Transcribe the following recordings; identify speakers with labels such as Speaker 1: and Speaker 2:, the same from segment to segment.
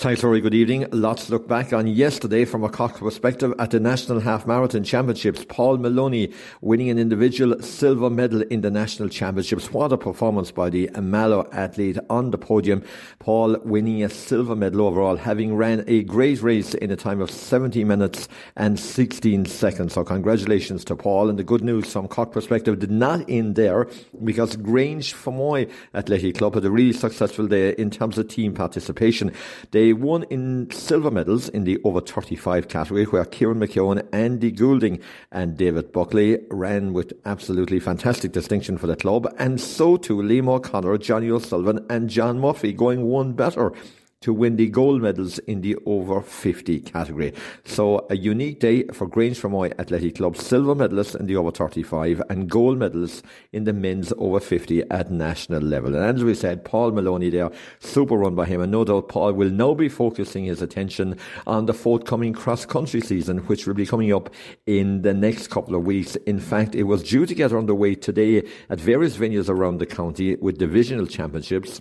Speaker 1: Thanks, Rory. Good evening. Lots to look back on yesterday from a Cork perspective at the National Half Marathon Championships. Paul Maloney winning an individual silver medal in the National Championships. What a performance by the Mallow athlete on the podium. Paul winning a silver medal overall, having ran a great race in a time of 70 minutes and 16 seconds. So congratulations to Paul. And the good news from Cork perspective did not end there because Grange Fermoy Athletic Club had a really successful day in terms of team participation. They they won in silver medals in the over 35 category, where Kieran McKeown, Andy Goulding, and David Buckley ran with absolutely fantastic distinction for the club, and so too Liam O'Connor, Johnny O'Sullivan, and John Murphy going one better to win the gold medals in the over 50 category. So a unique day for Grange Fermoy Athletic Club, silver medalists in the over 35 and gold medals in the men's over 50 at national level. And as we said, Paul Maloney there, super run by him. And no doubt Paul will now be focusing his attention on the forthcoming cross country season, which will be coming up in the next couple of weeks. In fact, it was due to get underway today at various venues around the county with divisional championships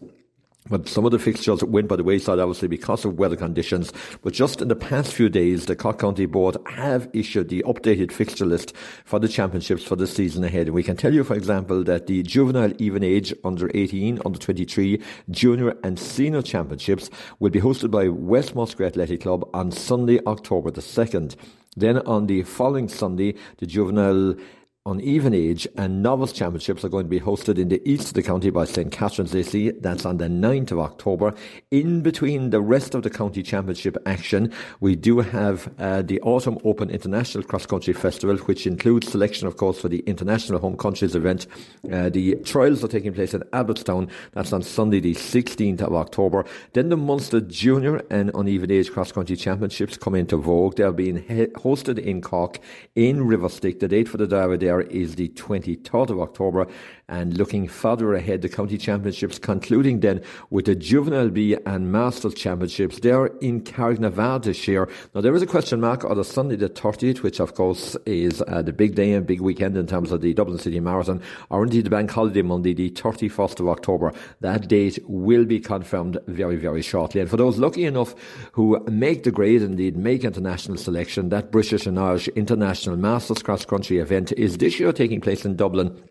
Speaker 1: but some of the fixtures went by the wayside, obviously, because of weather conditions. But just in the past few days, the Cork County Board have issued the updated fixture list for the championships for the season ahead. And we can tell you, for example, that the juvenile even age under 18, under 23, junior and senior championships will be hosted by West Muskerry Athletic Club on Sunday, October the 2nd. Then on the following Sunday, the juvenile on even age and novice championships are going to be hosted in the east of the county by St Catherine's AC. That's on the 9th of October. In between the rest of the county championship action, we do have uh, the Autumn Open International Cross Country Festival, which includes selection, of course, for the International Home Countries event. Uh, the trials are taking place in Abbotstown. That's on Sunday, the 16th of October. Then the Munster Junior and Uneven Age Cross Country Championships come into vogue. They're being he- hosted in Cork in Riverstick. The date for the Derby there is the 23rd of October. And looking further ahead, the county championships concluding then with the Juvenile B and Masters Championships. They're in Carrignavar this year. Now, there is a question mark on the Sunday the 30th, which of course is uh, the big day and big weekend in terms of the Dublin City Marathon, or indeed the bank holiday Monday, the 31st of October. That date will be confirmed very, very shortly. And for those lucky enough who make the grade, indeed make international selection, that British and Irish International Masters Cross Country event is this year taking place in Dublin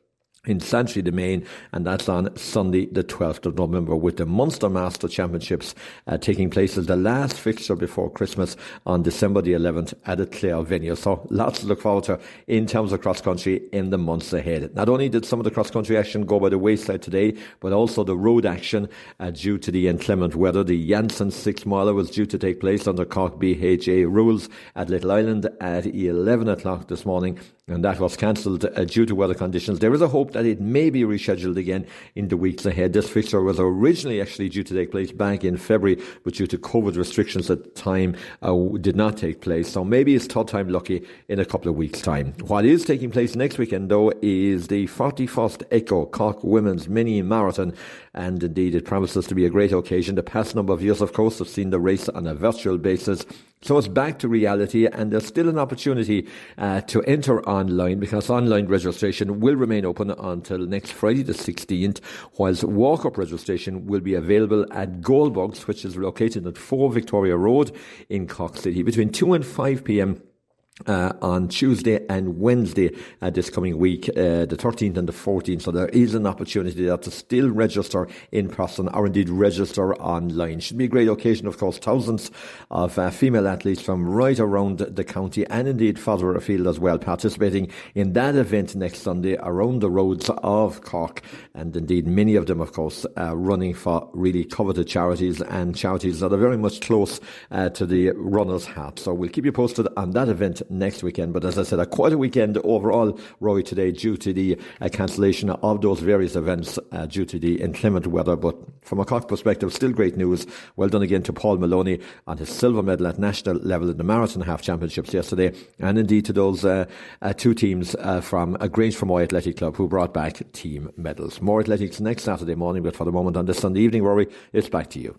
Speaker 1: in Santry Demesne, and that's on Sunday, the 12th of November, with the Munster Master Championships uh, taking place as the last fixture before Christmas on December the 11th at the Clare venue. So lots to look forward to in terms of cross country in the months ahead. Not only did some of the cross country action go by the wayside today, but also the road action uh, due to the inclement weather. The Janssen six miler was due to take place under Cork BHAA rules at Little Island at 11 o'clock this morning and that was cancelled uh, due to weather conditions. There is a hope that it may be rescheduled again in the weeks ahead. This fixture was originally actually due to take place back in February, but due to COVID restrictions at the time, uh, did not take place. So maybe it's third time lucky in a couple of weeks' time. What is taking place next weekend, though, is the 41st Echo Cork Women's Mini Marathon, and indeed it promises to be a great occasion. The past number of years, of course, have seen the race on a virtual basis. So it's back to reality, and there's still an opportunity uh, to enter online because online registration will remain open until next Friday, the 16th, whilst walk up registration will be available at Goldbugs, which is located at 4 Victoria Road in Cork City between 2 and 5 pm uh, on Tuesday and Wednesday uh, this coming week, uh, the 13th and the 14th. So there is an opportunity there to still register in person or indeed register online. Should be a great occasion, of course. Thousands of uh, female athletes from right around the county and indeed further afield as well participating in that event next Sunday around the roads of Cork. And indeed, many of them, of course, running for really coveted charities and charities that are very much close uh, to the runner's heart. So we'll keep you posted on that event next weekend. But as I said, a quite a weekend overall, Roy, today due to the uh, cancellation of those various events uh, due to the inclement weather. But from a Cork perspective, still great news. Well done again to Paul Maloney on his silver medal at national level in the marathon half championships yesterday, and indeed to those uh, uh two teams uh, from a Grange Fermoy Athletic Club who brought back team medals. More athletics next Saturday morning, but for the moment on this Sunday evening, Rory, it's back to you.